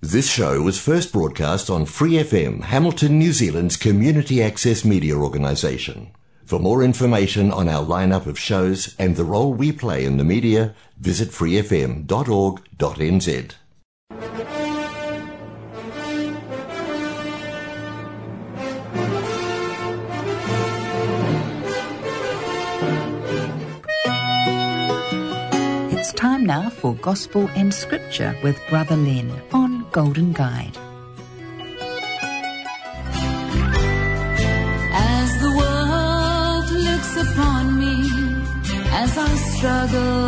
This show was first broadcast on Free FM, Hamilton, New Zealand's community access media organisation. For more information on our lineup of shows and the role we play in the media, visit freefm.org.nz. It's time now for Gospel and Scripture with Brother Len on Golden Guide. As the world looks upon me, as I struggle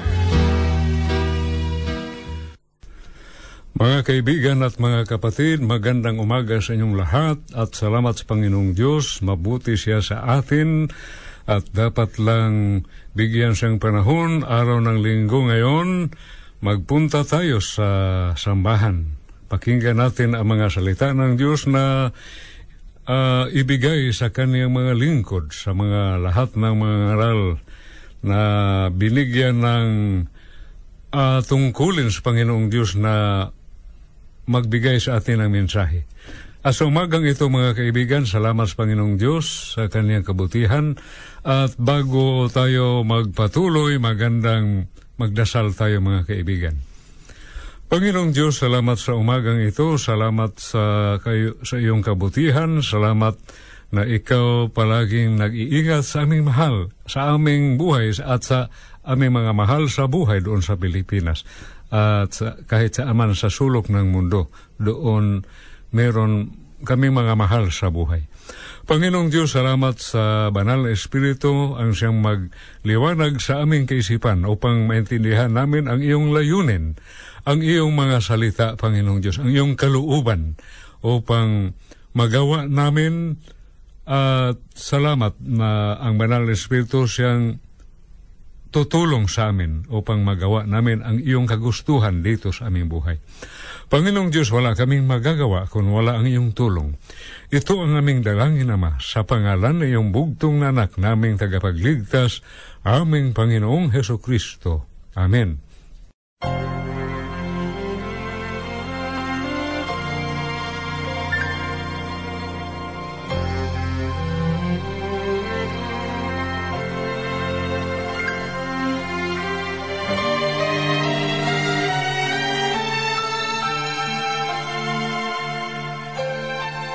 Mga kaibigan at mga kapatid, magandang umaga sa inyong lahat at salamat sa Panginoong Diyos. Mabuti siya sa atin at dapat lang bigyan siyang panahon, araw ng linggo ngayon, magpunta tayo sa sambahan. Pakinggan natin ang mga salita ng Diyos na ah, ibigay sa kaniyang mga lingkod, sa mga lahat ng mga ngaral na binigyan ng ah, tungkulin sa Panginoong Diyos na magbigay sa atin ng mensahe. At sa umagang ito mga kaibigan, salamat sa Panginoong Diyos sa kanyang kabutihan. At bago tayo magpatuloy, magandang magdasal tayo mga kaibigan. Panginoong Diyos, salamat sa umagang ito, salamat sa, kayo, sa iyong kabutihan, salamat na ikaw palaging nag-iingat sa aming mahal, sa aming buhay at sa aming mga mahal sa buhay doon sa Pilipinas. At kahit sa aman sa sulok ng mundo, doon meron kami mga mahal sa buhay. Panginoong Diyos, salamat sa banal na Espiritu ang siyang magliwanag sa aming kaisipan upang maintindihan namin ang iyong layunin, ang iyong mga salita, Panginoong Diyos, ang iyong kaluuban upang magawa namin at salamat na ang banal na Espiritu siyang tutulong sa amin upang magawa namin ang iyong kagustuhan dito sa aming buhay. Panginoong Diyos, wala kaming magagawa kung wala ang iyong tulong. Ito ang aming dalangin, Ama, sa pangalan ng iyong bugtong na anak naming tagapagligtas, aming Panginoong Heso Kristo. Amen.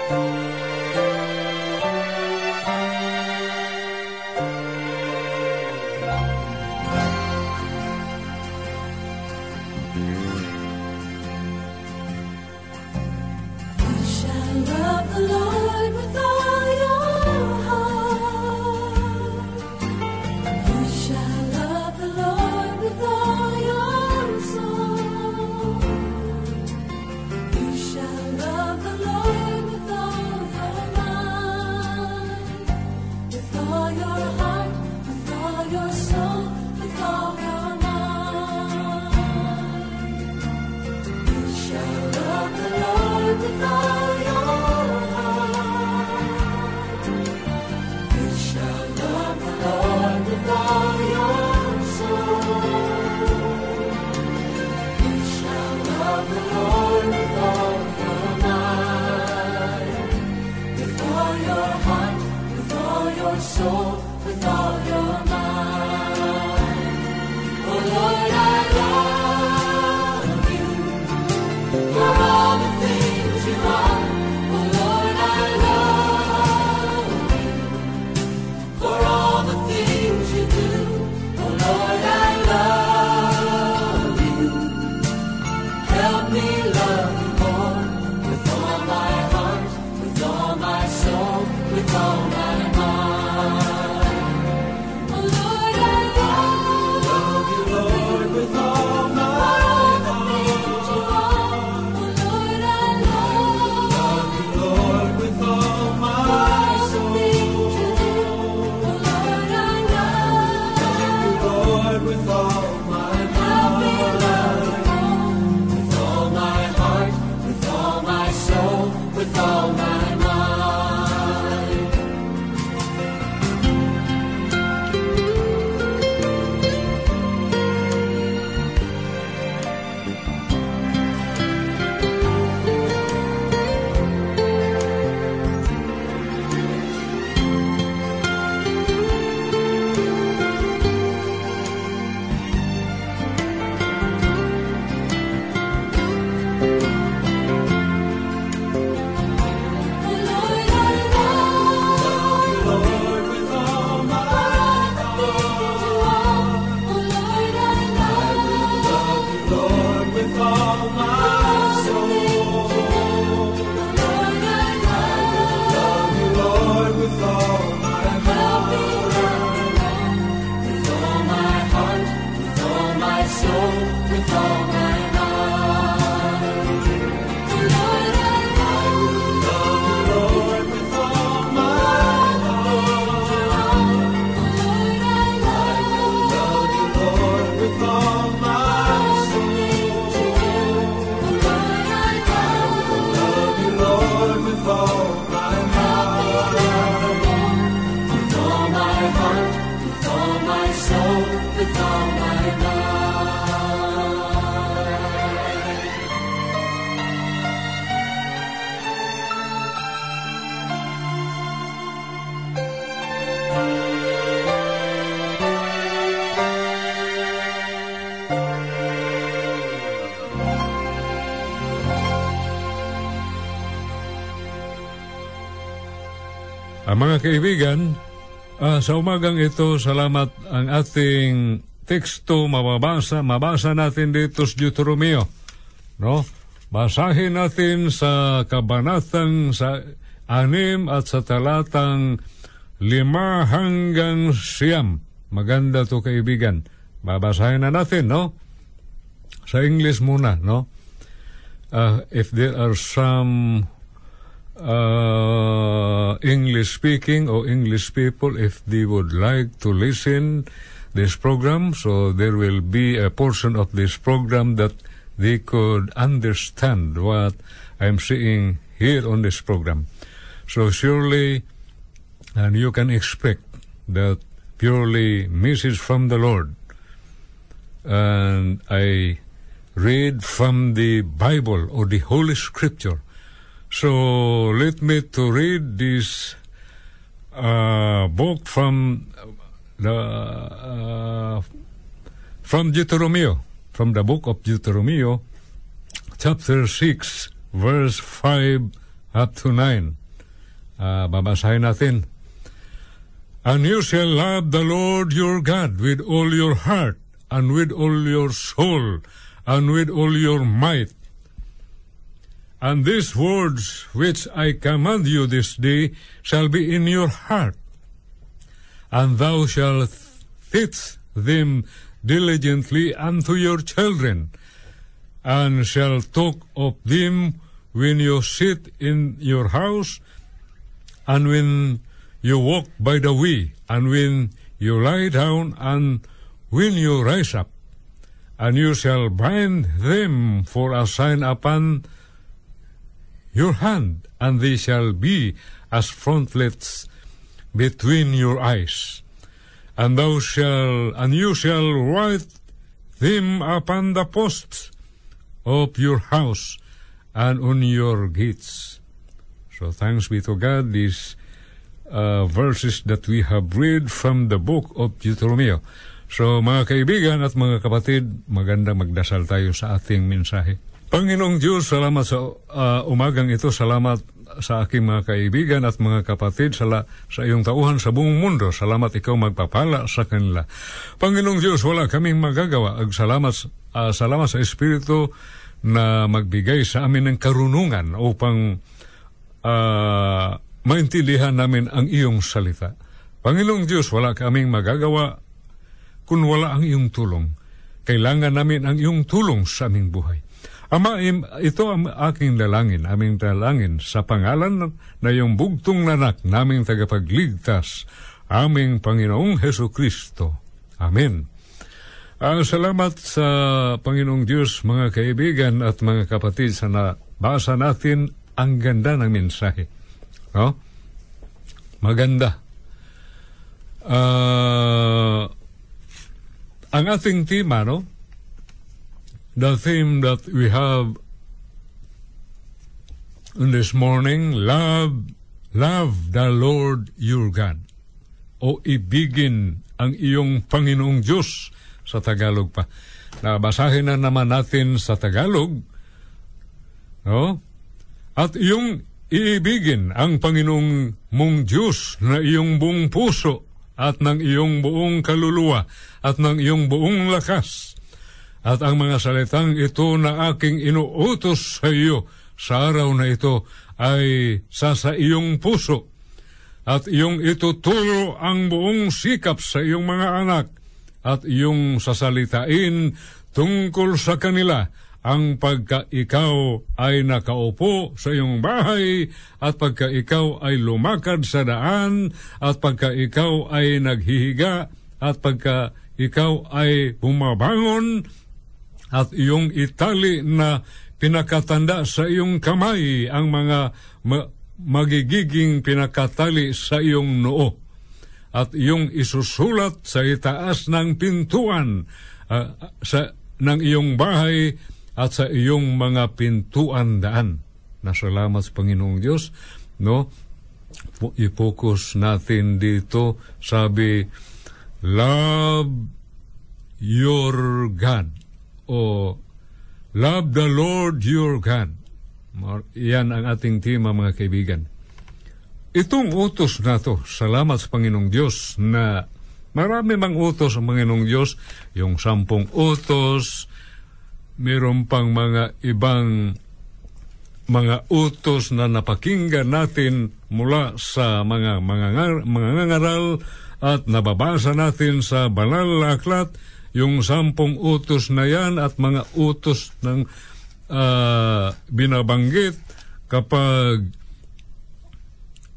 You mga kaibigan, ah, sa umagang ito, salamat ang ating teksto mababasa, mabasa natin dito sa Deuteronomio. No? Basahin natin sa kabanatang sa anim at sa talatang lima hanggang siyam. Maganda to kaibigan. Babasahin na natin, no? Sa English muna, no? Uh, if there are some uh, English speaking or English people if they would like to listen this program so there will be a portion of this program that they could understand what I'm saying here on this program. So surely and you can expect that purely message from the Lord. And I read from the Bible or the Holy Scripture so let me to read this uh, book from the uh, from Deuteronomio, from the book of Deuteronomy, chapter six, verse five up to nine. Uh, babasahin natin. And you shall love the Lord your God with all your heart, and with all your soul, and with all your might. And these words which I command you this day shall be in your heart, and thou shalt teach them diligently unto your children, and shall talk of them when you sit in your house, and when you walk by the way, and when you lie down, and when you rise up. And you shall bind them for a sign upon your hand, and they shall be as frontlets between your eyes. And thou shall, and you shall write them upon the posts of your house and on your gates. So thanks be to God, these uh, verses that we have read from the book of Deuteronomio. So mga kaibigan at mga kapatid, maganda magdasal tayo sa ating mensahe. Panginoong Diyos, salamat sa uh, umagang ito. Salamat sa aking mga kaibigan at mga kapatid sa, la, sa iyong tauhan sa buong mundo. Salamat ikaw magpapala sa kanila. Panginoong Diyos, wala kaming magagawa. Ag salamat, uh, salamat sa Espiritu na magbigay sa amin ng karunungan upang uh, maintindihan namin ang iyong salita. Panginoong Diyos, wala kaming magagawa kung wala ang iyong tulong. Kailangan namin ang iyong tulong sa aming buhay. Ama, ito ang aking dalangin, aming dalangin sa pangalan na iyong bugtong nanak naming tagapagligtas, aming Panginoong Heso Kristo. Amen. Uh, salamat sa Panginoong Diyos, mga kaibigan at mga kapatid sa nabasa natin ang ganda ng mensahe. No? Maganda. Uh, ang ating tema, no? The theme that we have this morning, love, love the Lord your God. O ibigin ang iyong Panginoong Diyos sa Tagalog pa. Nabasahin na naman natin sa Tagalog, no? At iyong iibigin ang Panginoong mong Diyos na iyong buong puso at ng iyong buong kaluluwa at ng iyong buong lakas at ang mga salitang ito na aking inuutos sa iyo sa araw na ito ay sa sa iyong puso. At iyong ituturo ang buong sikap sa iyong mga anak. At iyong sasalitain tungkol sa kanila ang pagka ikaw ay nakaupo sa iyong bahay at pagka ikaw ay lumakad sa daan at pagka ikaw ay naghihiga at pagka ikaw ay bumabangon at iyong itali na pinakatanda sa iyong kamay ang mga ma- magigiging pinakatali sa iyong noo. at iyong isusulat sa itaas ng pintuan ah, sa ng iyong bahay at sa iyong mga pintuan daan. Nasalamat sa Panginoong Diyos, no? I-focus natin dito, sabi, love your God o love the Lord your God. Yan ang ating tema mga kaibigan. Itong utos na to, salamat sa Panginoong Diyos na marami mang utos ang Panginoong Diyos, yung sampung utos, meron pang mga ibang mga utos na napakinggan natin mula sa mga mga, mga ngangaral at nababasa natin sa banal na aklat yung sampung utos na yan at mga utos ng ah, binabanggit kapag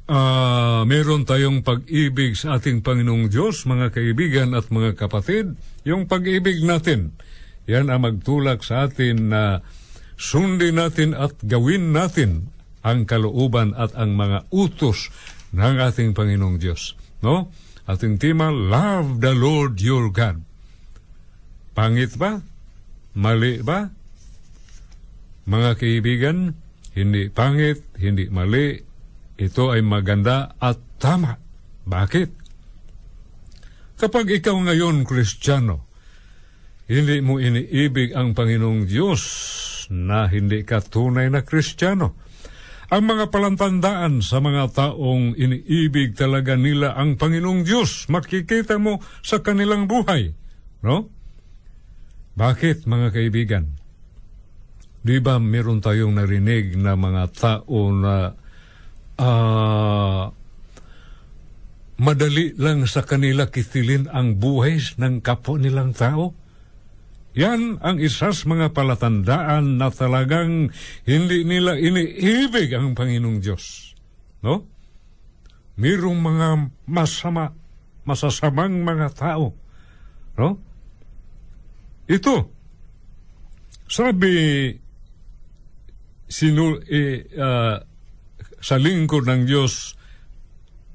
ah, meron tayong pag-ibig sa ating Panginoong Diyos, mga kaibigan at mga kapatid, yung pag-ibig natin, yan ang magtulak sa atin na sundin natin at gawin natin ang kalooban at ang mga utos ng ating Panginoong Diyos. No? Ating tema, Love the Lord your God. Pangit ba? Mali ba? Mga kaibigan, hindi pangit, hindi mali, ito ay maganda at tama. Bakit? Kapag ikaw ngayon, Kristiyano, hindi mo iniibig ang Panginoong Diyos na hindi ka tunay na Kristiyano. Ang mga palantandaan sa mga taong iniibig talaga nila ang Panginoong Diyos, makikita mo sa kanilang buhay. No? Bakit, mga kaibigan? Di ba meron tayong narinig na mga tao na ah, madali lang sa kanila kitilin ang buhay ng kapwa nilang tao? Yan ang isa sa mga palatandaan na talagang hindi nila iniibig ang Panginoong Diyos. No? Mayroong mga masama, masasamang mga tao. No? Ito, sabi sinu, eh, ah, sa lingkod ng Diyos,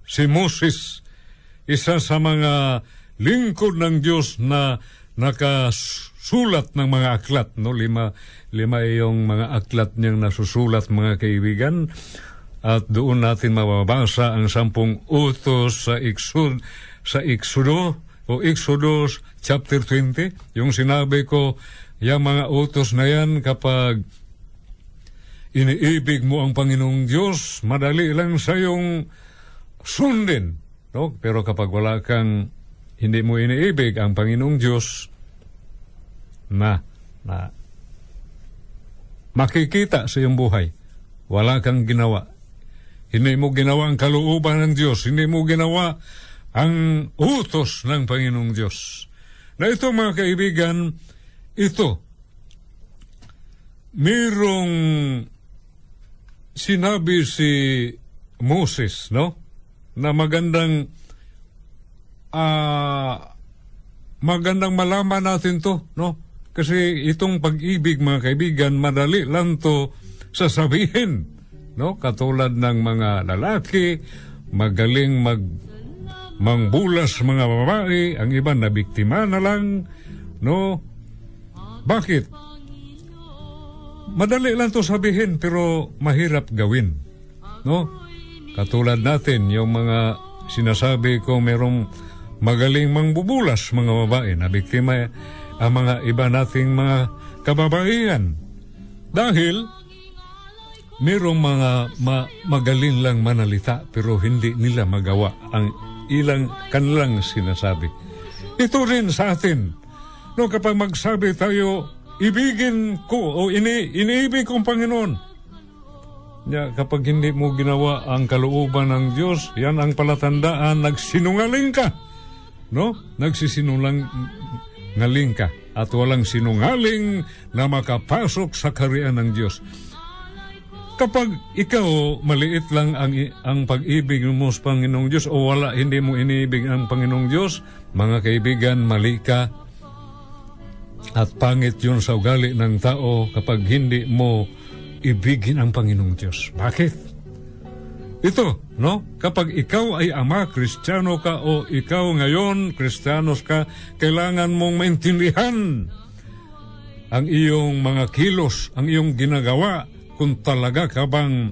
si Moses, isa sa mga lingkod ng Diyos na nakasulat ng mga aklat, no? Lima, lima yung mga aklat niyang nasusulat, mga kaibigan. At doon natin mababasa ang sampung utos sa Iksud, sa Iksudo, o Exodus chapter 20, yung sinabi ko, yung mga utos na yan kapag iniibig mo ang Panginoong Diyos, madali lang sa iyong sundin. No? Pero kapag wala kang hindi mo iniibig ang Panginoong Diyos, na, na, makikita sa iyong buhay, wala kang ginawa. Hindi mo ginawa ang kalooban ng Diyos, hindi mo ginawa ang utos ng Panginoong Diyos. Na ito mga kaibigan, ito, mayroong sinabi si Moses, no? Na magandang ah magandang malaman natin to, no? Kasi itong pag-ibig, mga kaibigan, madali lang to sasabihin, no? Katulad ng mga lalaki, magaling mag mangbulas mga babae, ang iba na biktima na lang, no? Bakit? Madali lang to sabihin pero mahirap gawin. No? Katulad natin, yung mga sinasabi ko merong magaling mangbubulas mga babae na biktima ang mga iba nating mga kababaihan. Dahil merong mga ma- magaling lang manalita pero hindi nila magawa ang ilang kanilang sinasabi. Ito rin sa atin. No, kapag magsabi tayo, ibigin ko o ini, iniibig kong Panginoon. Ya, kapag hindi mo ginawa ang kalooban ng Diyos, yan ang palatandaan, nagsinungaling ka. No? Nagsisinungaling ngaling ka at walang sinungaling na makapasok sa kariyan ng Diyos. Kapag ikaw maliit lang ang ang pag-ibig mo sa Panginoong Diyos o wala hindi mo iniibig ang Panginoong Diyos, mga kaibigan, mali ka. At pangit yun sa ugali ng tao kapag hindi mo ibigin ang Panginoong Diyos. Bakit? ito, no? Kapag ikaw ay ama, kristyano ka o ikaw ngayon, kristyanos ka, kailangan mong maintindihan ang iyong mga kilos, ang iyong ginagawa, kung talaga ka bang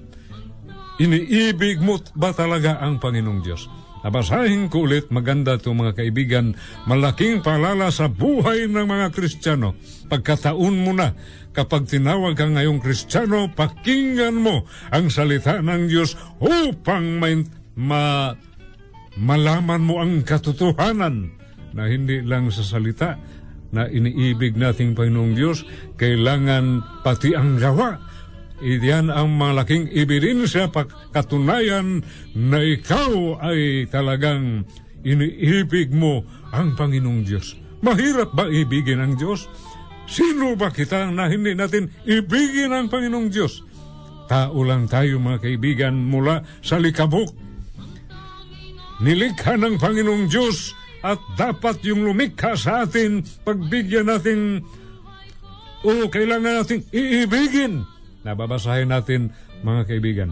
iniibig mo ba talaga ang Panginoong Diyos. Nabasahin ko ulit, maganda ito mga kaibigan, malaking paalala sa buhay ng mga Kristiyano. Pagkataon mo na, kapag tinawag ka ngayong Kristiyano, pakinggan mo ang salita ng Diyos upang may, ma, malaman mo ang katotohanan na hindi lang sa salita na iniibig nating Panginoong Diyos, kailangan pati ang gawa Iyan ang malaking ebidensya katunayan na ikaw ay talagang iniibig mo ang Panginoong Diyos. Mahirap ba ibigin ang Diyos? Sino ba kita na hindi natin ibigin ang Panginoong Diyos? Tao lang tayo mga kaibigan mula sa likabok. Nilikha ng Panginoong Diyos at dapat yung lumikha sa atin, pagbigyan natin o kailangan natin iibigin Nababasahin natin mga kaibigan.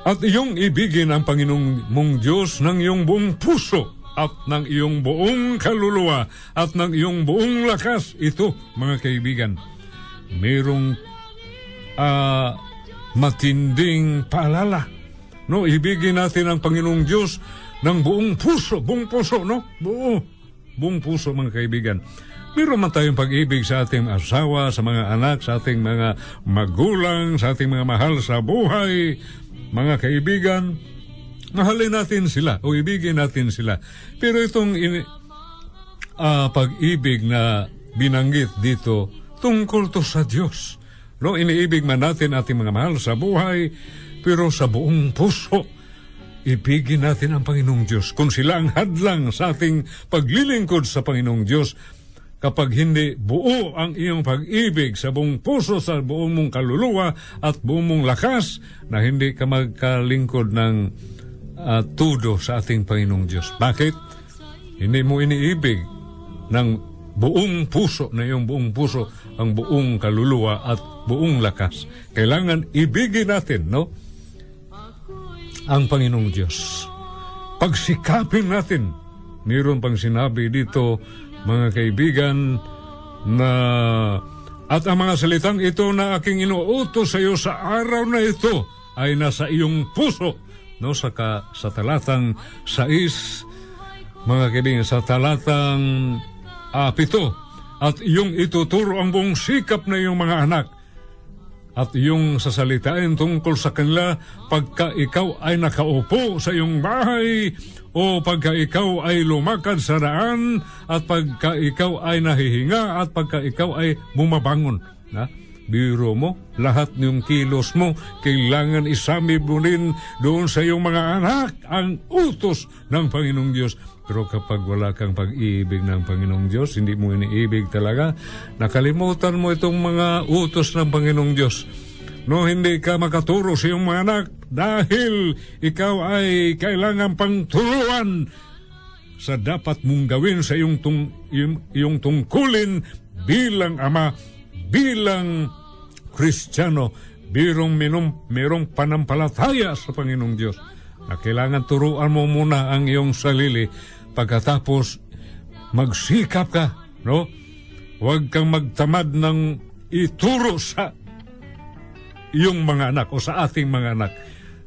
At iyong ibigin ang Panginoong mong Diyos ng iyong buong puso at ng iyong buong kaluluwa at ng iyong buong lakas. Ito, mga kaibigan, mayroong uh, matinding paalala. No, ibigin natin ang Panginoong Diyos ng buong puso, buong puso, no? Buo, buong puso, mga kaibigan. Meron man tayong pag-ibig sa ating asawa, sa mga anak, sa ating mga magulang, sa ating mga mahal sa buhay, mga kaibigan. Mahalin natin sila o ibigin natin sila. Pero itong in, uh, pag-ibig na binanggit dito, tungkol to sa Diyos. No, iniibig man natin ating mga mahal sa buhay, pero sa buong puso, ibigin natin ang Panginoong Diyos. Kung sila ang hadlang sa ating paglilingkod sa Panginoong Diyos, kapag hindi buo ang iyong pag-ibig sa buong puso, sa buong mong kaluluwa at buong mong lakas na hindi ka magkalingkod ng uh, tudo sa ating Panginoong Diyos. Bakit? Hindi mo iniibig ng buong puso na iyong buong puso ang buong kaluluwa at buong lakas. Kailangan ibigin natin, no? Ang Panginoong Diyos. Pagsikapin natin. Mayroon pang sinabi dito mga kaibigan, na at ang mga salitang ito na aking inuutos sa iyo sa araw na ito ay nasa iyong puso. No, sa, ka, sa talatang 6, mga kaibigan, sa talatang uh, pito, at iyong ituturo ang buong sikap na iyong mga anak at iyong sasalitain tungkol sa kanila pagka ikaw ay nakaupo sa iyong bahay o pagka ikaw ay lumakad sa daan at pagka ikaw ay nahihinga at pagka ikaw ay bumabangon. Na? Biro mo, lahat ng kilos mo, kailangan isami mo doon sa iyong mga anak ang utos ng Panginoong Diyos. Pero kapag wala kang pag-ibig ng Panginoong Diyos, hindi mo iniibig talaga, nakalimutan mo itong mga utos ng Panginoong Diyos. No, hindi ka makaturo sa iyong mga anak dahil ikaw ay kailangan pang turuan sa dapat mong gawin sa iyong, tung, iyong, iyong tungkulin bilang ama, bilang Kristiyano, birong minum, merong panampalataya sa Panginoong Diyos. Na kailangan turuan mo muna ang iyong sarili Pagkatapos, magsikap ka, no? Huwag kang magtamad ng ituro sa iyong mga anak o sa ating mga anak.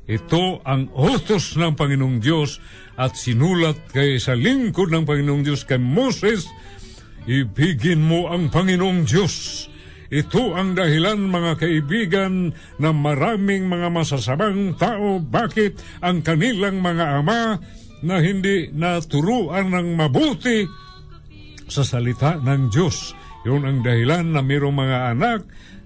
Ito ang utos ng Panginoong Diyos at sinulat kay sa lingkod ng Panginoong Diyos kay Moses, ibigin mo ang Panginoong Diyos. Ito ang dahilan mga kaibigan na maraming mga masasabang tao bakit ang kanilang mga ama na hindi naturuan ng mabuti sa salita ng Diyos. Yun ang dahilan na mayroong mga anak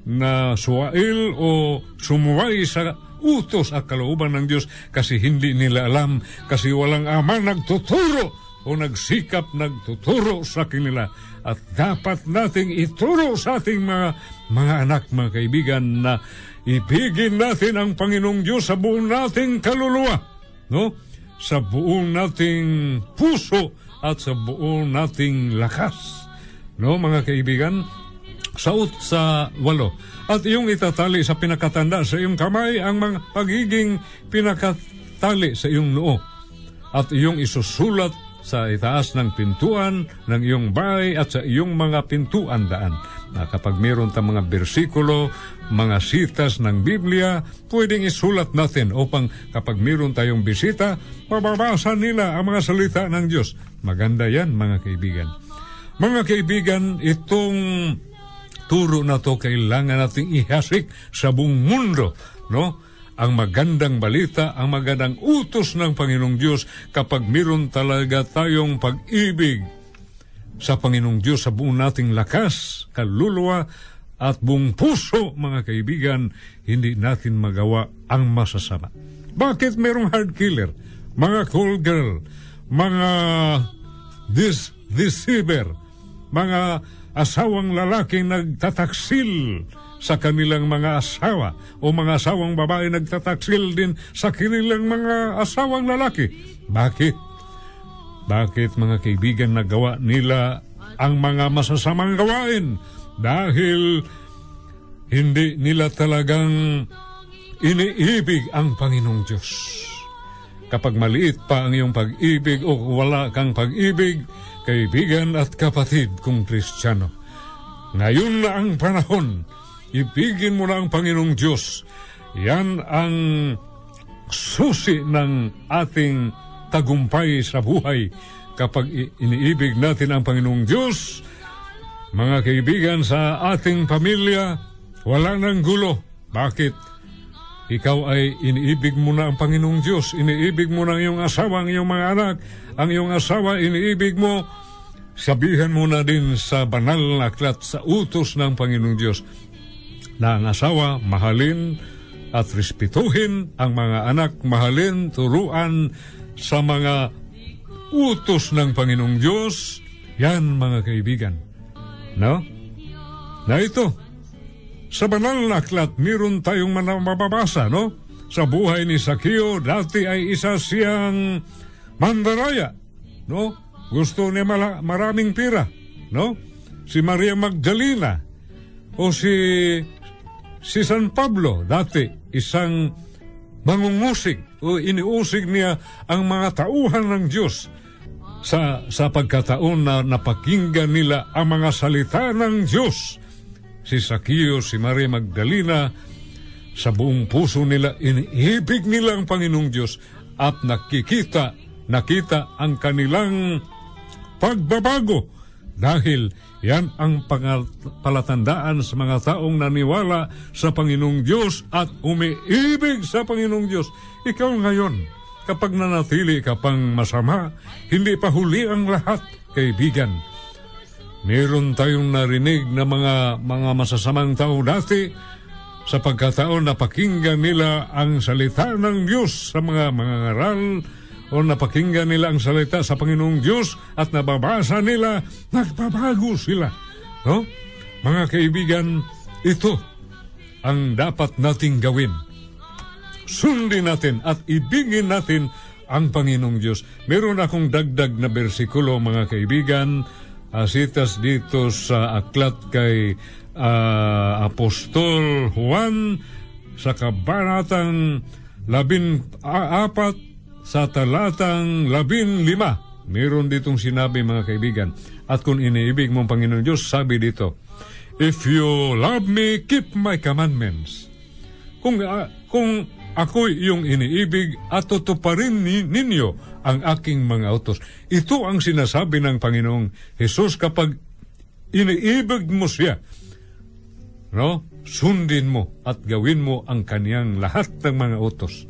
na suwail o sumuway sa utos at kalooban ng Diyos kasi hindi nila alam, kasi walang ama nagtuturo o nagsikap nagtuturo sa kanila. At dapat nating ituro sa ating mga, mga anak, mga kaibigan, na ibigin natin ang Panginoong Diyos sa buong nating kaluluwa. No? Sa buong nating puso at sa buong nating lakas. No, mga kaibigan, saut sa walo. At iyong itatali sa pinakatanda sa iyong kamay ang mga pagiging pinakatali sa iyong noo. At iyong isusulat sa itaas ng pintuan ng iyong bahay at sa iyong mga pintuan daan. Na kapag mayroon tayong mga bersikulo, mga sitas ng Biblia, pwedeng isulat natin upang kapag mayroon tayong bisita, mababasa nila ang mga salita ng Diyos. Maganda yan, mga kaibigan. Mga kaibigan, itong turo na to kailangan nating ihasik sa buong mundo, no? Ang magandang balita, ang magandang utos ng Panginoong Diyos kapag meron talaga tayong pag-ibig sa Panginoong Diyos sa buong nating lakas, kaluluwa, at buong puso, mga kaibigan, hindi natin magawa ang masasama. Bakit merong hard killer? Mga cool girl, mga dis deceiver, mga asawang lalaking nagtataksil sa kanilang mga asawa o mga asawang babae nagtataksil din sa kanilang mga asawang lalaki. Bakit? Bakit mga kaibigan nagawa nila ang mga masasamang gawain? Dahil hindi nila talagang iniibig ang Panginoong Diyos. Kapag maliit pa ang iyong pag-ibig o wala kang pag-ibig, kaibigan at kapatid kong Kristiyano. Ngayon na ang panahon, ibigin mo na ang Panginoong Diyos. Yan ang susi ng ating tagumpay sa buhay kapag iniibig natin ang Panginoong Diyos. Mga kaibigan sa ating pamilya, wala nang gulo. Bakit? Ikaw ay iniibig mo na ang Panginoong Diyos, iniibig mo na ang iyong asawa, ang iyong mga anak, ang iyong asawa, iniibig mo, sabihan mo na din sa banal na aklat sa utos ng Panginoong Diyos na ang asawa mahalin at respetuhin, ang mga anak mahalin, turuan sa mga utos ng Panginoong Diyos. Yan mga kaibigan. No? Na ito, sa banal na aklat, meron tayong mababasa, no? Sa buhay ni Sakio, dati ay isa siyang mandaraya, no? Gusto niya mala- maraming pira, no? Si Maria Magdalena, o si, si San Pablo, dati isang mangungusig, o iniusig niya ang mga tauhan ng Diyos sa, sa pagkataon na napakinggan nila ang mga salita ng Diyos. Si Sakio, si Maria Magdalena, sa buong puso nila, iniibig nila ang Panginoong Diyos at nakikita, nakita ang kanilang pagbabago dahil yan ang palatandaan sa mga taong naniwala sa Panginoong Diyos at umiibig sa Panginoong Diyos. Ikaw ngayon, kapag nanatili ka pang masama, hindi pa huli ang lahat, kaibigan Meron tayong narinig na mga mga masasamang tao dati sa pagkataon na pakinggan nila ang salita ng Diyos sa mga mga ngaral o napakinggan nila ang salita sa Panginoong Diyos at nababasa nila, nagbabago sila. No? Mga kaibigan, ito ang dapat nating gawin. Sundin natin at ibigin natin ang Panginoong Diyos. Meron akong dagdag na bersikulo, mga kaibigan, asitas dito sa aklat kay uh, Apostol Juan sa kabanatang labin apat sa talatang labin lima. Meron ditong sinabi mga kaibigan. At kung iniibig mong Panginoon Diyos, sabi dito, If you love me, keep my commandments. Kung, uh, kung ako yung iniibig at tutuparin ni, ninyo ang aking mga utos. Ito ang sinasabi ng Panginoong Hesus kapag iniibig mo siya. No? Sundin mo at gawin mo ang kaniyang lahat ng mga utos.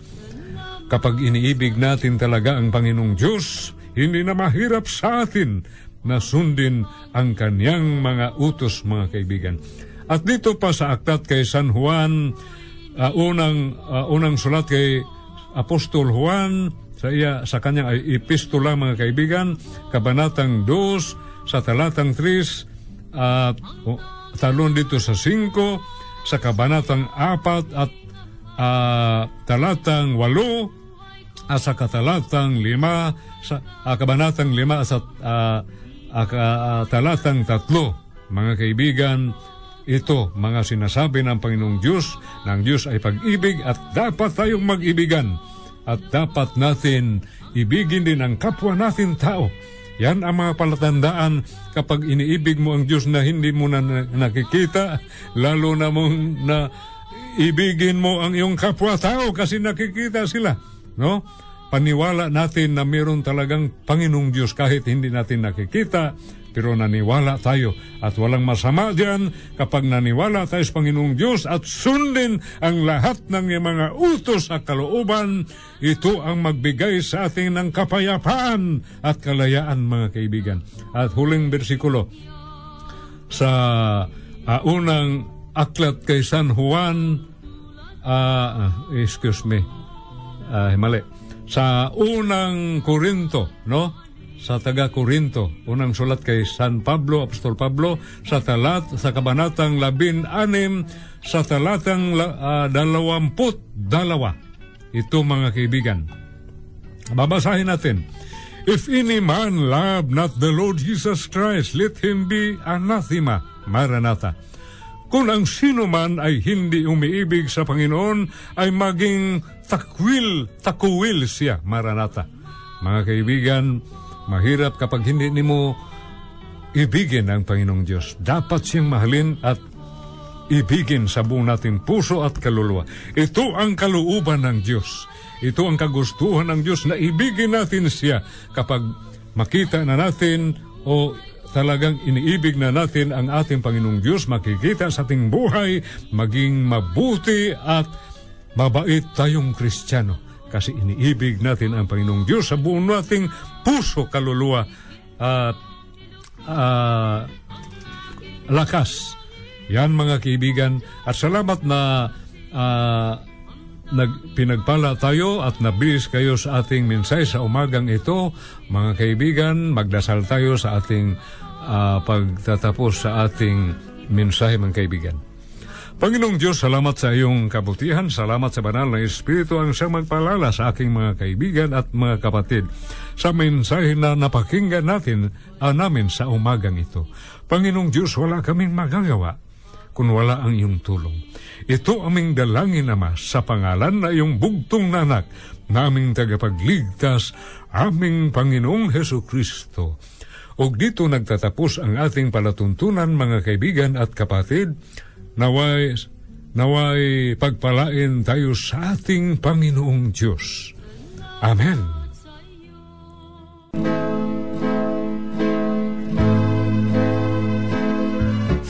Kapag iniibig natin talaga ang Panginoong Diyos, hindi na mahirap sa atin na sundin ang kaniyang mga utos, mga kaibigan. At dito pa sa aklat kay San Juan, uh, unang, uh, unang sulat kay Apostol Juan, sa iya sa kanyang epistola mga kaibigan, kabanatang 2 sa talatang 3 at uh, talon dito sa 5 sa kabanatang 4 at uh, talatang 8 at sa katalatang 5 sa uh, kabanatang 5 at uh, uh, talatang 3 mga kaibigan ito, mga sinasabi ng Panginoong Diyos, ng Diyos ay pag-ibig at dapat tayong mag-ibigan. At dapat natin ibigin din ang kapwa natin tao. Yan ang mga palatandaan kapag iniibig mo ang Diyos na hindi mo na nakikita, lalo na mong na ibigin mo ang iyong kapwa-tao kasi nakikita sila. No? Paniwala natin na meron talagang Panginoong Diyos kahit hindi natin nakikita, pero naniwala tayo at walang masama diyan kapag naniwala tayo sa Panginoong Diyos at sundin ang lahat ng mga utos sa kalooban, ito ang magbigay sa ating ng kapayapaan at kalayaan mga kaibigan. At huling bersikulo sa uh, unang aklat kay San Juan, uh, excuse me, uh, mali, sa unang Korinto, no? sa taga Corinto, unang sulat kay San Pablo, Apostol Pablo, sa talat, sa kabanatang labin anim, sa talatang uh, dalawamput dalawa. Ito mga kaibigan. Babasahin natin. If any man love not the Lord Jesus Christ, let him be anathema. Maranatha. Kung ang sino man ay hindi umiibig sa Panginoon, ay maging takwil, takuwil siya. Maranatha. Mga kaibigan, Mahirap kapag hindi nimo ibigin ang Panginoong Diyos. Dapat siyang mahalin at ibigin sa buong nating puso at kaluluwa. Ito ang kaluuban ng Diyos. Ito ang kagustuhan ng Diyos na ibigin natin siya kapag makita na natin o talagang iniibig na natin ang ating Panginoong Diyos, makikita sa ating buhay, maging mabuti at mabait tayong Kristiyano kasi iniibig natin ang Panginoong Diyos sa buong nating puso, kaluluwa at uh, lakas. Yan mga kaibigan at salamat na uh, nagpinagpala tayo at nabilis kayo sa ating mensahe sa umagang ito. Mga kaibigan, magdasal tayo sa ating uh, pagtatapos sa ating mensahe mga kaibigan. Panginoong Diyos, salamat sa iyong kabutihan, salamat sa banal na Espiritu ang siyang magpalala sa aking mga kaibigan at mga kapatid sa mensahe na napakinggan natin uh, namin sa umagang ito. Panginoong Diyos, wala kaming magagawa kung wala ang iyong tulong. Ito aming dalangin, Ama, sa pangalan na iyong bugtong nanak, naming tagapagligtas, aming Panginoong Heso Kristo. O dito nagtatapos ang ating palatuntunan, mga kaibigan at kapatid, naway, naway pagpalain tayo sa ating Panginoong Diyos. Amen.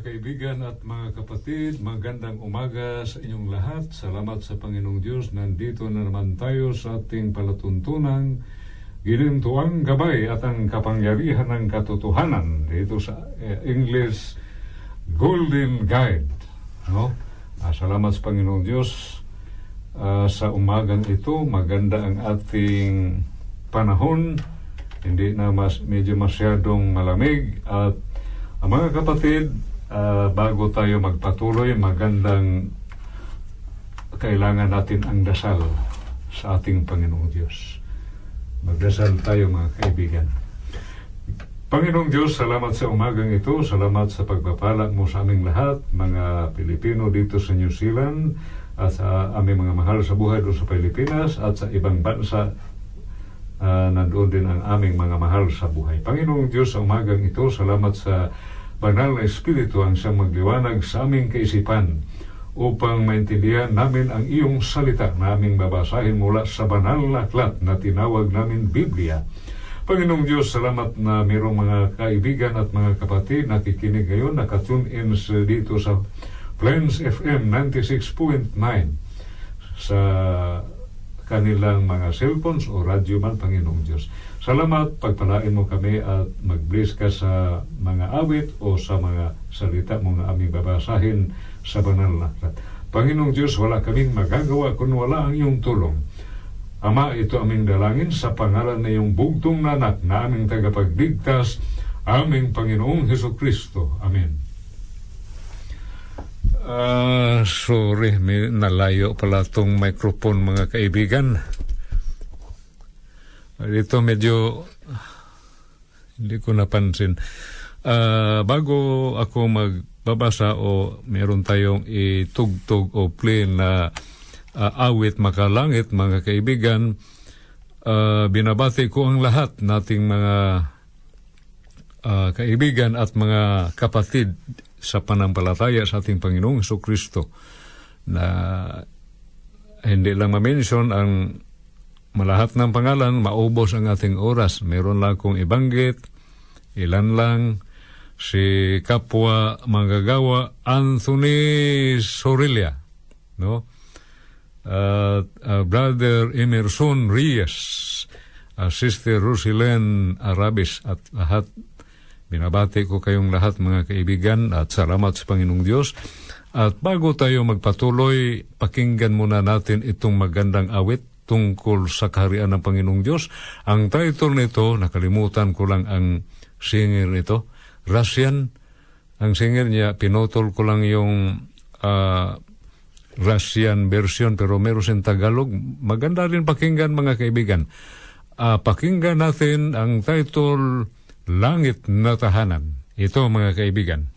Mga kaibigan at mga kapatid, magandang umaga sa inyong lahat. Salamat sa Panginoong Diyos. Nandito na naman tayo sa ating palatuntunang gilintuang gabay at ang kapangyarihan ng katotohanan dito sa eh, English Golden Guide. No? Ah, salamat sa Panginoong Diyos ah, sa umagang ito. Maganda ang ating panahon. Hindi na mas, medyo masyadong malamig. At ang mga kapatid, ah, bago tayo magpatuloy, magandang kailangan natin ang dasal sa ating Panginoong Diyos. Magdasal tayo mga kaibigan. Panginoong Diyos, salamat sa umagang ito. Salamat sa pagpapala mo sa aming lahat, mga Pilipino dito sa New Zealand at sa aming mga mahal sa buhay doon sa Pilipinas at sa ibang bansa uh, nandoon din ang aming mga mahal sa buhay. Panginoong Diyos, sa umagang ito, salamat sa banal na Espiritu ang siyang magliwanag sa aming kaisipan upang maintindihan namin ang iyong salita na aming babasahin mula sa banal na aklat na tinawag namin Biblia. Panginoong Diyos, salamat na mayroong mga kaibigan at mga kapatid na kikinig ngayon, nakatune in dito sa Plains FM 96.9 sa kanilang mga cellphones o radyo man, Panginoong Diyos. Salamat, pagpalain mo kami at mag-bless ka sa mga awit o sa mga salita mo na aming babasahin sa banal na aklat. Panginoong Diyos, wala kaming magagawa kung wala ang iyong tulong. Ama, ito aming dalangin sa pangalan na iyong bugtong nanak na aming tagapagligtas, aming Panginoong Heso Kristo. Amen. Ah, sorry, may nalayo pala tong microphone mga kaibigan. Dito medyo hindi ko napansin. Ah, bago ako magbabasa o meron tayong itugtog o play na ah, awit makalangit mga kaibigan, ah, binabati ko ang lahat nating mga ah, kaibigan at mga kapatid sa panampalataya sa ating Panginoong Kristo na hindi lang ma-mention ang malahat ng pangalan, maubos ang ating oras. Meron lang akong ibanggit, ilan lang, si Kapwa Manggagawa Anthony Sorilia, no? At uh, Brother Emerson Reyes, uh, Sister Rosilene Arabis at lahat Binabati ko kayong lahat mga kaibigan at salamat sa Panginoong Diyos. At bago tayo magpatuloy, pakinggan muna natin itong magandang awit tungkol sa kaharian ng Panginoong Diyos. Ang title nito, nakalimutan ko lang ang singer nito, Russian. Ang singer niya, pinotol ko lang yung uh, Russian version pero meron sin Tagalog. Maganda rin pakinggan mga kaibigan. Uh, pakinggan natin ang title Langit na Tahanan. Ito mga kaibigan.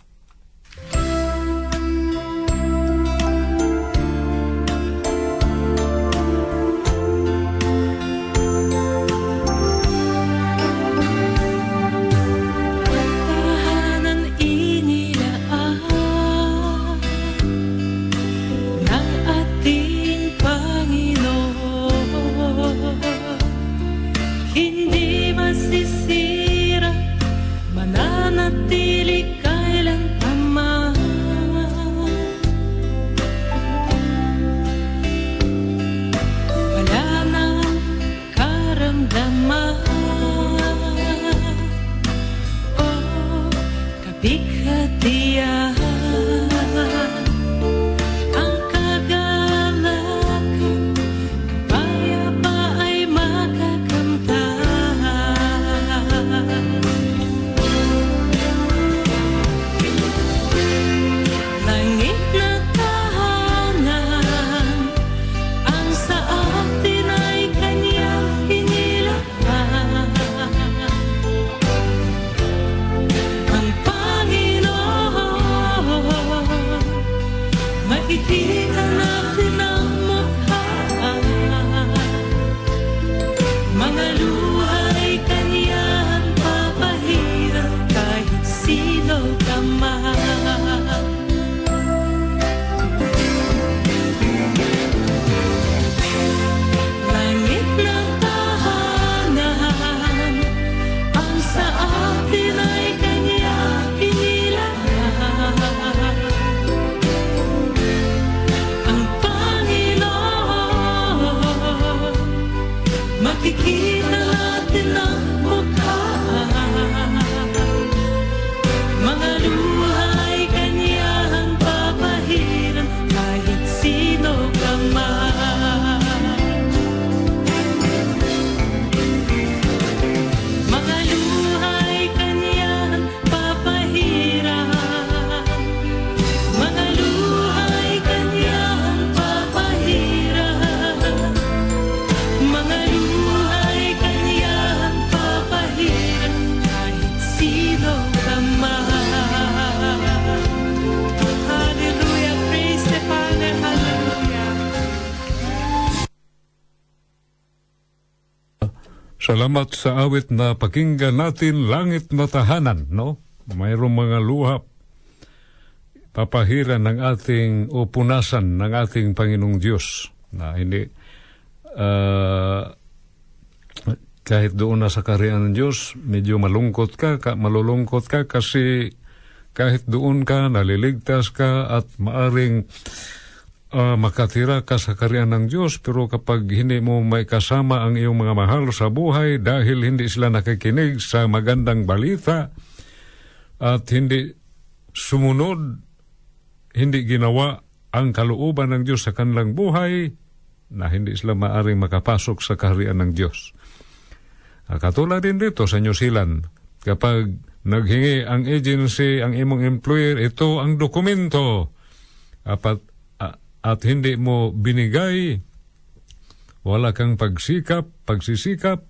Salamat sa awit na pakinggan natin langit na tahanan, no? Mayroong mga luhap papahiran ng ating o punasan ng ating Panginoong Diyos na hindi uh, kahit doon na sa kariyan ng Diyos, medyo malungkot ka, ka malulungkot ka kasi kahit doon ka, naliligtas ka at maaring uh, makatira ka sa kariyan ng Diyos pero kapag hindi mo may kasama ang iyong mga mahal sa buhay dahil hindi sila nakikinig sa magandang balita at hindi sumunod, hindi ginawa ang kalooban ng Diyos sa kanilang buhay na hindi sila maaring makapasok sa kaharian ng Diyos. Uh, katulad din dito sa New Zealand, kapag naghingi ang agency, ang imong employer, ito ang dokumento. Apat, at hindi mo binigay, wala kang pagsikap, pagsisikap,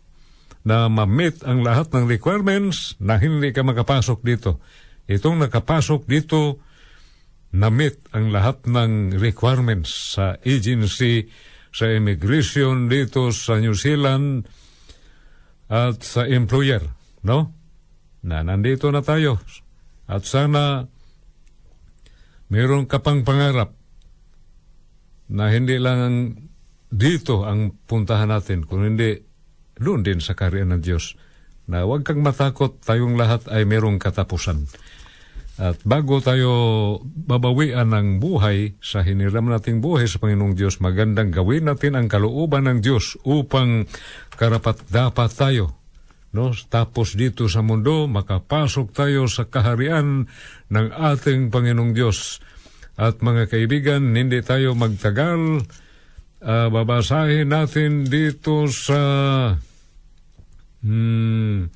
na ma-meet ang lahat ng requirements na hindi ka makapasok dito. Itong nakapasok dito, na-meet ang lahat ng requirements sa agency, sa immigration dito sa New Zealand, at sa employer, no? na nandito na tayo. At sana mayroon ka pang pangarap na hindi lang dito ang puntahan natin, kung hindi doon din sa kariyan ng Diyos. Na huwag kang matakot, tayong lahat ay mayroong katapusan. At bago tayo babawian ng buhay sa hiniram nating buhay sa Panginoong Diyos, magandang gawin natin ang kalooban ng Diyos upang karapat dapat tayo No? Tapos dito sa mundo, makapasok tayo sa kaharian ng ating Panginoong Diyos. At mga kaibigan, hindi tayo magtagal. Uh, babasahin natin dito sa hmm,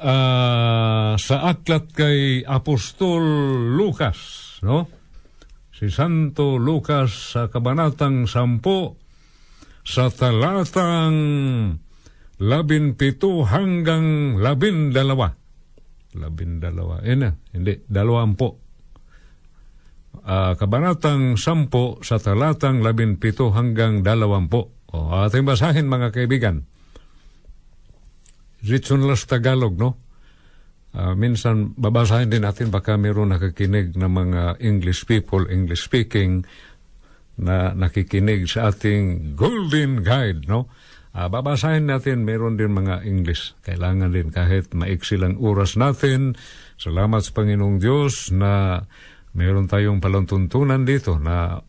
uh, sa aklat kay Apostol Lucas, no? Si Santo Lucas sa kabanatang sampo sa talatang labin pito hanggang labin dalawa. Labin dalawa. Eh na, hindi, dalawampo. Uh, kabanatang sampo sa talatang labin pito hanggang dalawampo. O, ating basahin mga kaibigan. Ritsunlas Tagalog, no? Uh, minsan babasahin din natin baka meron nakakinig ng mga English people, English speaking, na nakikinig sa ating Golden Guide, no? Uh, babasahin natin, meron din mga English. Kailangan din kahit maiksi lang oras natin. Salamat sa Panginoong Diyos na meron tayong palantuntunan dito na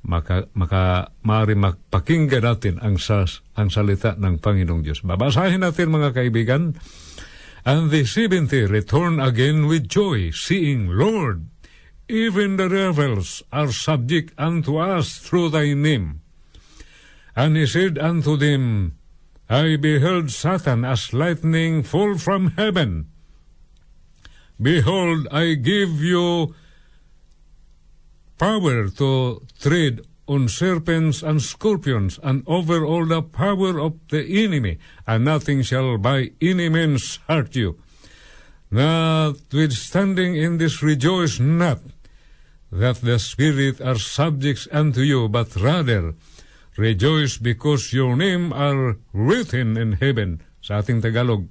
maka, maka, maaari magpakinggan natin ang, sas, ang salita ng Panginoong Diyos. Babasahin natin mga kaibigan. And the seventy return again with joy, seeing, Lord, even the rebels are subject unto us through thy name. And he said unto them, I beheld Satan as lightning fall from heaven. Behold, I give you power to tread on serpents and scorpions, and over all the power of the enemy, and nothing shall by any means hurt you. Notwithstanding in this rejoice not that the Spirit are subjects unto you, but rather Rejoice because your name are written in heaven sa ating Tagalog.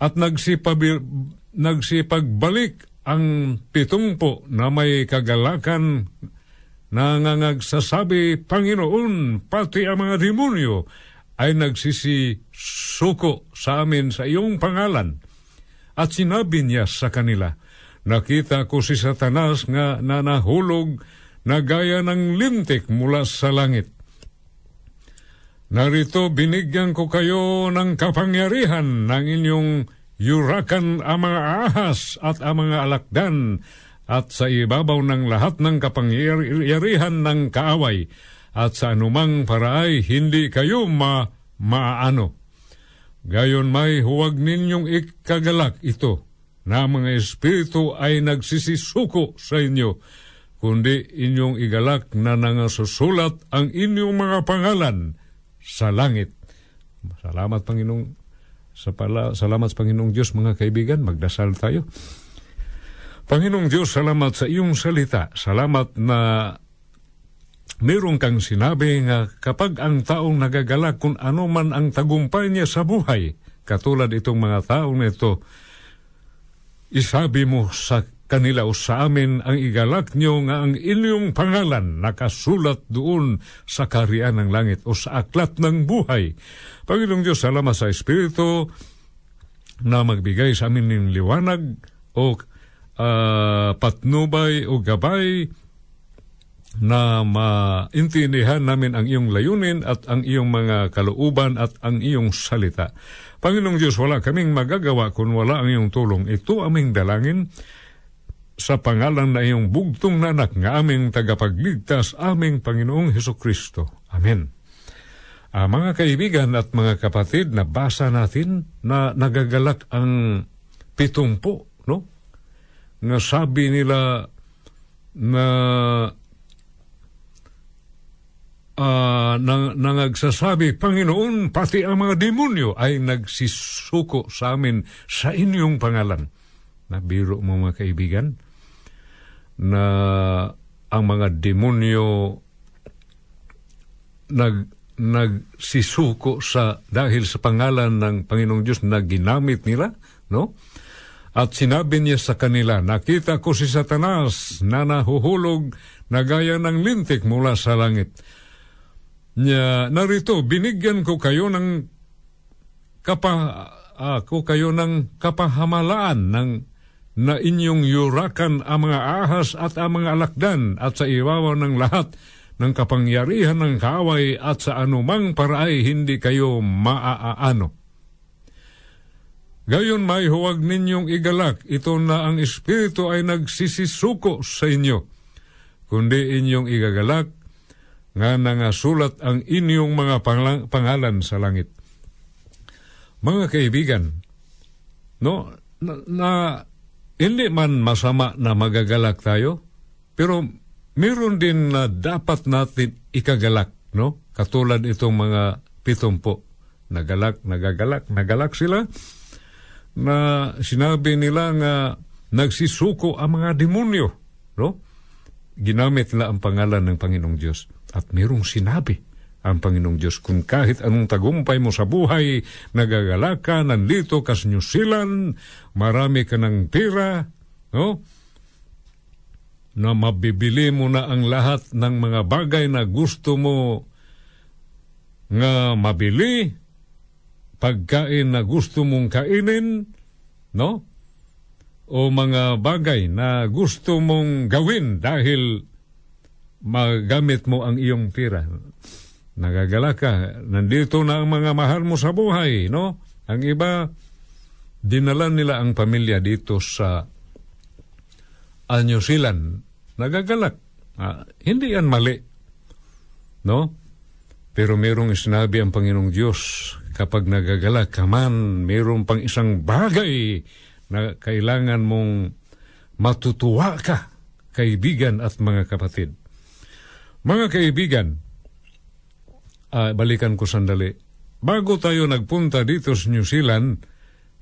At nagsipabir, nagsipagbalik ang pitungpo na may kagalakan na ngangagsasabi, Panginoon, pati ang mga demonyo ay nagsisisuko sa amin sa iyong pangalan. At sinabi niya sa kanila, Nakita ko si Satanas nga nanahulog na gaya ng lintik mula sa langit. Narito binigyan ko kayo ng kapangyarihan ng inyong yurakan ang mga ahas at ang mga alakdan at sa ibabaw ng lahat ng kapangyarihan ng kaaway at sa anumang paraay hindi kayo ma maano. Gayon may huwag ninyong ikagalak ito na mga espiritu ay nagsisisuko sa inyo, kundi inyong igalak na nangasusulat ang inyong mga pangalan sa langit. Salamat Panginoong sa pala, salamat sa Panginoong Diyos mga kaibigan, magdasal tayo. Panginoong Diyos, salamat sa iyong salita. Salamat na Meron kang sinabi nga kapag ang taong nagagalak kung ano man ang tagumpay niya sa buhay, katulad itong mga taong ito, isabi mo sa kanila sa amin ang igalak niyo nga ang inyong pangalan nakasulat doon sa karian ng langit o sa aklat ng buhay. Panginoong Diyos, salamat sa Espiritu na magbigay sa amin ng liwanag o ah, patnubay o gabay na maintindihan namin ang iyong layunin at ang iyong mga kalooban at ang iyong salita. Panginoong Diyos, wala kaming magagawa kung wala ang iyong tulong. Ito aming dalangin sa pangalan na iyong bugtong na anak nga aming tagapagligtas, aming Panginoong Heso Kristo. Amen. Ah, mga kaibigan at mga kapatid, nabasa natin na nagagalak ang pitumpo, no? Nga sabi nila na ah, nang, nangagsasabi, Panginoon, pati ang mga demonyo ay nagsisuko sa amin sa inyong pangalan. Nabiro mo mga kaibigan na ang mga demonyo nag nagsisuko sa dahil sa pangalan ng Panginoong Diyos na ginamit nila, no? At sinabi niya sa kanila, nakita ko si Satanas na nahuhulog na gaya ng lintik mula sa langit. Niya, narito, binigyan ko kayo ng kapa, ako kayo ng kapahamalaan ng na inyong yurakan ang mga ahas at ang mga alakdan at sa iwawa ng lahat ng kapangyarihan ng kaaway at sa anumang paraay hindi kayo maaaano. Gayon may huwag ninyong igalak, ito na ang Espiritu ay nagsisisuko sa inyo, kundi inyong igagalak nga nangasulat ang inyong mga pangalan sa langit. Mga kaibigan, no, na, na hindi man masama na magagalak tayo, pero meron din na dapat natin ikagalak, no? Katulad itong mga pitumpo. Nagalak, nagagalak, nagalak sila na sinabi nila nga nagsisuko ang mga demonyo, no? Ginamit nila ang pangalan ng Panginoong Diyos. At merong sinabi ang Panginoong Diyos kung kahit anong tagumpay mo sa buhay, nagagalak ka, nandito ka sa New Zealand, marami ka ng pera, no? na mabibili mo na ang lahat ng mga bagay na gusto mo nga mabili, pagkain na gusto mong kainin, no? O mga bagay na gusto mong gawin dahil magamit mo ang iyong pira. Nagagala ka, nandito na ang mga mahal mo sa buhay, no? Ang iba, dinala nila ang pamilya dito sa uh, New Zealand. Nagagalak. Ah, hindi yan mali. No? Pero merong sinabi ang Panginoong Diyos, kapag nagagalak ka man, merong pang isang bagay na kailangan mong matutuwa ka, kaibigan at mga kapatid. Mga kaibigan, ah, balikan ko sandali. Bago tayo nagpunta dito sa New Zealand,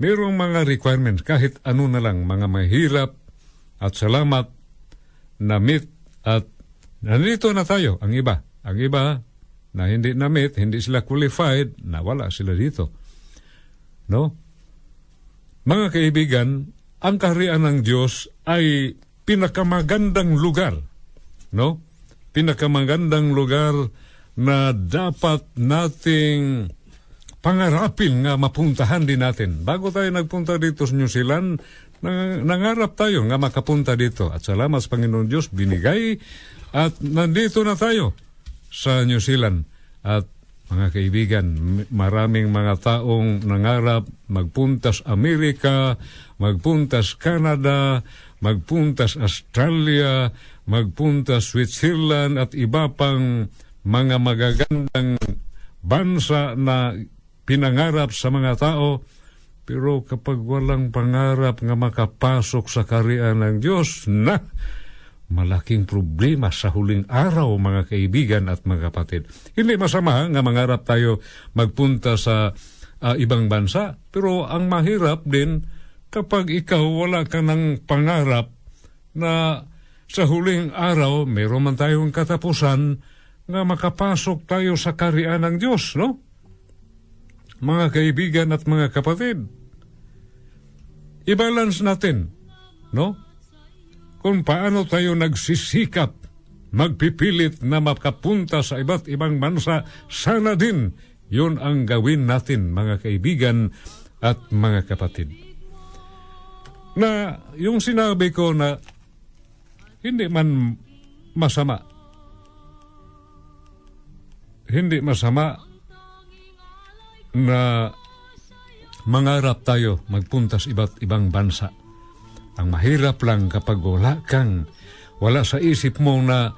mayroong mga requirements, kahit ano na lang, mga mahirap at salamat na meet at nandito na tayo, ang iba. Ang iba na hindi na meet, hindi sila qualified, nawala sila dito. No? Mga kaibigan, ang kaharian ng Diyos ay pinakamagandang lugar. No? Pinakamagandang lugar na dapat nating pangarapin nga mapuntahan din natin. Bago tayo nagpunta dito sa New Zealand, nang, nangarap tayo nga makapunta dito. At salamat sa Panginoon Diyos, binigay at nandito na tayo sa New Zealand. At mga kaibigan, maraming mga taong nangarap magpuntas Amerika, magpuntas Canada, magpuntas Australia, magpuntas Switzerland at iba pang mga magagandang bansa na pinangarap sa mga tao pero kapag walang pangarap nga makapasok sa karian ng Diyos, na malaking problema sa huling araw, mga kaibigan at mga kapatid. Hindi masama nga mangarap tayo magpunta sa uh, ibang bansa, pero ang mahirap din kapag ikaw wala ka ng pangarap na sa huling araw, meron man tayong katapusan nga makapasok tayo sa karian ng Diyos, no? Mga kaibigan at mga kapatid, i-balance natin, no? Kung paano tayo nagsisikap, magpipilit na makapunta sa iba't ibang bansa, sana din yun ang gawin natin, mga kaibigan at mga kapatid. Na yung sinabi ko na hindi man masama hindi masama na mangarap tayo magpunta sa iba't ibang bansa. Ang mahirap lang kapag wala kang, wala sa isip mo na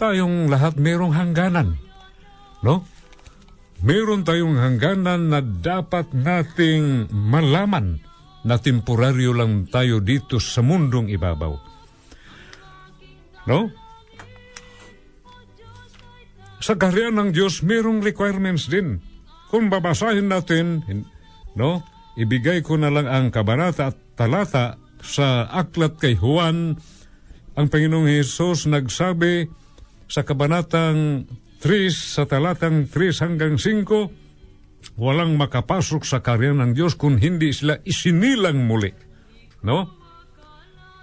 tayong lahat merong hangganan. No? Meron tayong hangganan na dapat nating malaman na temporaryo lang tayo dito sa mundong ibabaw. No? Sa kaharian ng Diyos, mayroong requirements din. Kung babasahin natin, no, ibigay ko na lang ang kabanata at talata sa aklat kay Juan, ang Panginoong Hesus nagsabi sa kabanatang 3 sa talatang 3 hanggang 5, walang makapasok sa kaharian ng Diyos kung hindi sila isinilang muli. No?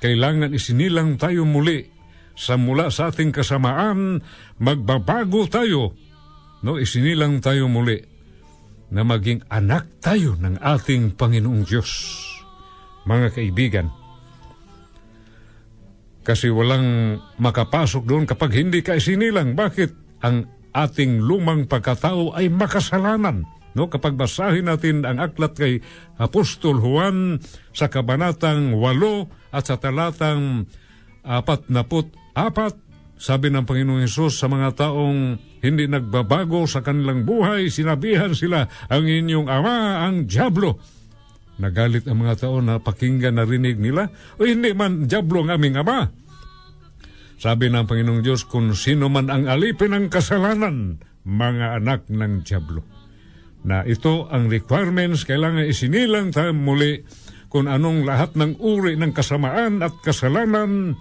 Kailangan isinilang tayo muli sa mula sa ating kasamaan, magbabago tayo. No, isinilang tayo muli na maging anak tayo ng ating Panginoong Diyos. Mga kaibigan, kasi walang makapasok doon kapag hindi ka isinilang. Bakit? Ang ating lumang pagkatao ay makasalanan. No, kapag basahin natin ang aklat kay Apostol Juan sa kabanatang 8 at sa talatang apat na put Apat, sabi ng Panginoong Yesus sa mga taong hindi nagbabago sa kanilang buhay, sinabihan sila, ang inyong ama ang Diablo. Nagalit ang mga tao na pakinggan narinig nila, o hindi man Diablo ang aming ama. Sabi ng Panginoong Diyos, kung sino man ang alipin ng kasalanan, mga anak ng Diablo. Na ito ang requirements, kailangan isinilang tayo muli kung anong lahat ng uri ng kasamaan at kasalanan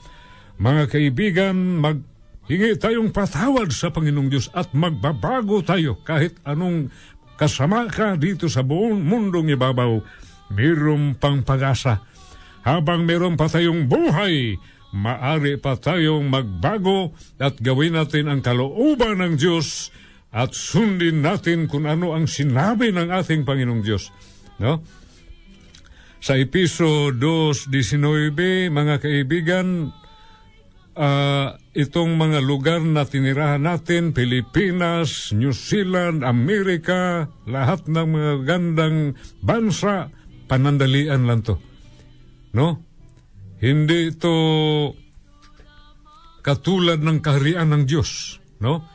mga kaibigan, maghingi tayong patawad sa Panginoong Diyos at magbabago tayo kahit anong kasama ka dito sa buong mundong ibabaw. Mayroong pang pag-asa. Habang mayroon pa tayong buhay, maari pa tayong magbago at gawin natin ang kalooban ng Diyos at sundin natin kung ano ang sinabi ng ating Panginoong Diyos. No? Sa Episo 2.19, mga kaibigan, uh, itong mga lugar na tinirahan natin, Pilipinas, New Zealand, Amerika, lahat ng mga gandang bansa, panandalian lang to. No? Hindi ito katulad ng kaharian ng Diyos, no?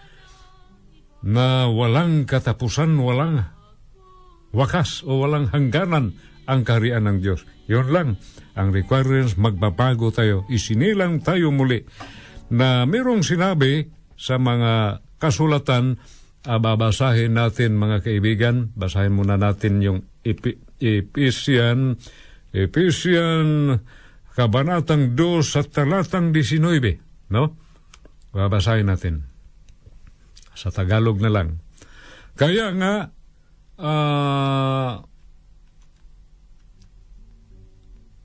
Na walang katapusan, walang wakas o walang hangganan ang kaharian ng Diyos. Yun lang ang requirements, magbabago tayo, isinilang tayo muli na merong sinabi sa mga kasulatan, uh, babasahin natin mga kaibigan, basahin muna natin yung Epi- Ephesian, Ephesian, Kabanatang 2 sa talatang 19, no? Babasahin natin. Sa Tagalog na lang. Kaya nga, uh,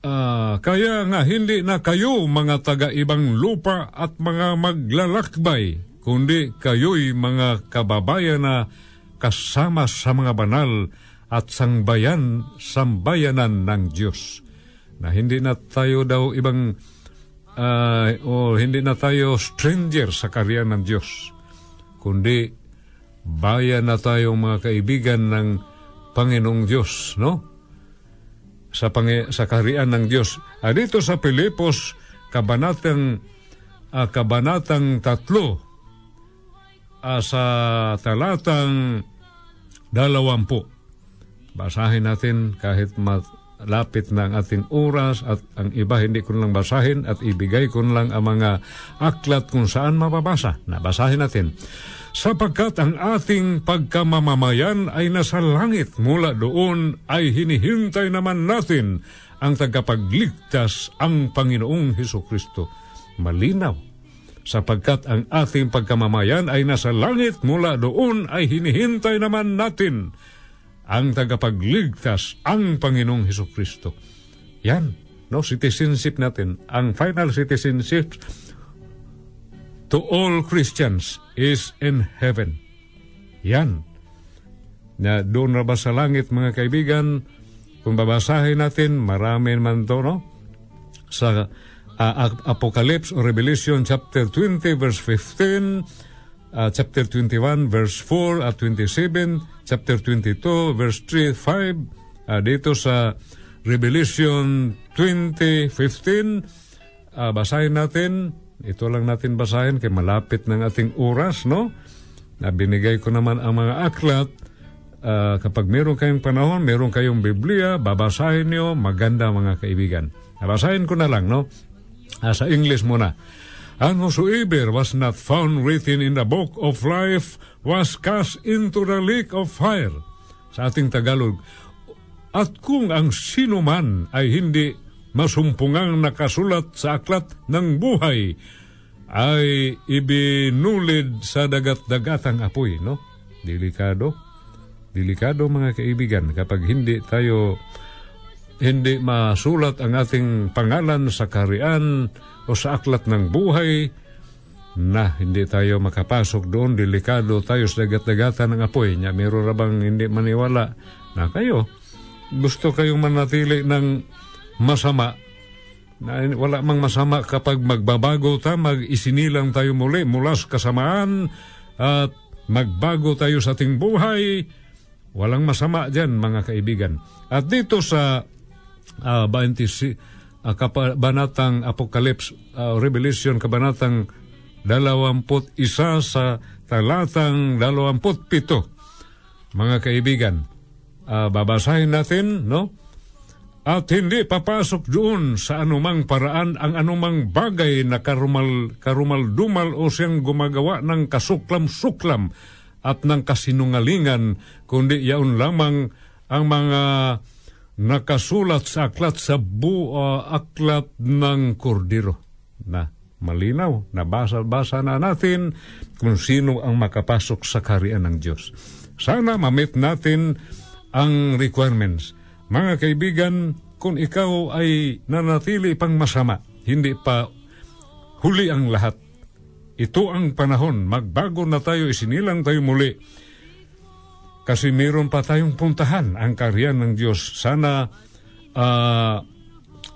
Uh, kaya nga hindi na kayo mga taga-ibang lupa at mga maglalakbay, kundi kayo'y mga kababayan na kasama sa mga banal at sangbayan, sambayanan ng Diyos. Na hindi na tayo daw ibang, uh, o hindi na tayo stranger sa karya ng Diyos, kundi bayan na tayo mga kaibigan ng Panginoong Diyos, no? Sa, pangi, sa kaharian ng Diyos. Ah, dito sa Pilipos, kabanatang, ah, kabanatang tatlo, ah, sa talatang dalawampu. Basahin natin kahit malapit na ang ating oras at ang iba hindi ko lang basahin at ibigay ko lang ang mga aklat kung saan mababasa. Nabasahin natin sapagkat ang ating pagkamamamayan ay nasa langit mula doon ay hinihintay naman natin ang tagapagligtas ang Panginoong Heso Kristo. Malinaw sapagkat ang ating pagkamamayan ay nasa langit mula doon ay hinihintay naman natin ang tagapagligtas, ang Panginoong Heso Kristo. Yan, no, citizenship natin. Ang final citizenship to all Christians is in heaven. Yan. Na doon na ba sa langit, mga kaibigan, kung babasahin natin, marami man to, no? Sa uh, Apocalypse or Revelation chapter 20 verse 15, uh, chapter 21 verse 4 at 27, chapter 22 verse 3, 5, uh, dito sa Revelation 20:15 uh, basahin natin ito lang natin basahin kay malapit ng ating oras no? Na binigay ko naman ang mga aklat. Uh, kapag meron kayong panahon meron kayong Biblia babasahin niyo. Maganda mga kaibigan. Basahin ko na lang no? Uh, sa English muna. And whosoever was not found written in the book of life was cast into the lake of fire. Sa ating Tagalog, at kung ang sino man ay hindi masumpungang nakasulat sa aklat ng buhay, ay ibinulid sa dagat-dagatang apoy, no? Delikado. Delikado mga kaibigan kapag hindi tayo hindi masulat ang ating pangalan sa karian o sa aklat ng buhay na hindi tayo makapasok doon, delikado tayo sa dagat-dagatan ng apoy niya. Meron na bang hindi maniwala na kayo gusto kayong manatili ng masama na wala mang masama kapag magbabago ta, mag-isinilang tayo muli mula sa kasamaan at magbago tayo sa ating buhay. Walang masama dyan, mga kaibigan. At dito sa uh, 20, uh, kabanatang Apocalypse, uh, Revelation, kabanatang 21 sa talatang 27. Mga kaibigan, uh, babasahin natin, no? At hindi papasok doon sa anumang paraan ang anumang bagay na karumal, karumal-dumal o siyang gumagawa ng kasuklam-suklam at ng kasinungalingan, kundi yaon lamang ang mga nakasulat sa aklat sa buo aklat ng kordiro. Na malinaw, nabasa-basa na natin kung sino ang makapasok sa karian ng Diyos. Sana mamit natin ang requirements. Mga kaibigan, kung ikaw ay nanatili pang masama, hindi pa huli ang lahat. Ito ang panahon, magbago na tayo, isinilang tayo muli. Kasi mayroon pa tayong puntahan ang karyan ng Diyos. Sana uh,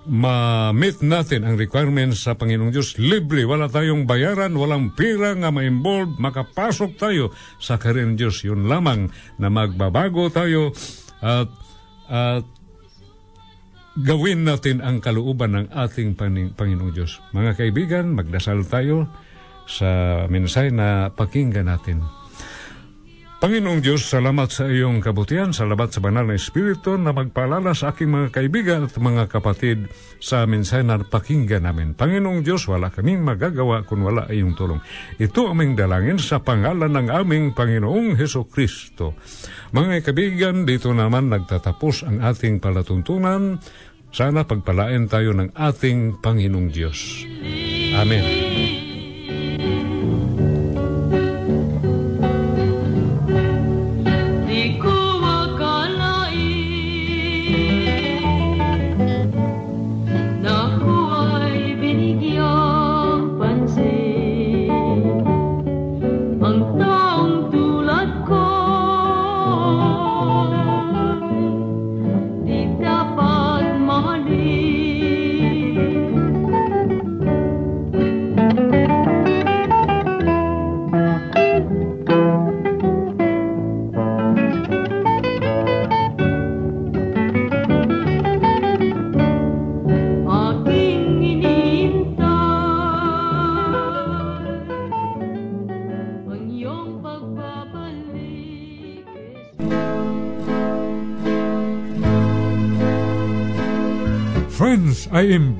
ma-meet natin ang requirements sa Panginoong Diyos. Libre, wala tayong bayaran, walang pira nga ma-involve, makapasok tayo sa karyan ng Diyos. Yun lamang na magbabago tayo at, at gawin natin ang kalooban ng ating Panginoong Diyos. Mga kaibigan, magdasal tayo sa mensahe na pakinggan natin. Panginoong Diyos, salamat sa iyong kabutihan, salamat sa banal na Espiritu na magpaalala sa aking mga kaibigan at mga kapatid sa mensahe na pakinggan namin. Panginoong Diyos, wala kaming magagawa kung wala iyong tulong. Ito aming dalangin sa pangalan ng aming Panginoong Heso Kristo. Mga kaibigan, dito naman nagtatapos ang ating palatuntunan. Sana pagpalain tayo ng ating Panginoong Diyos. Amen.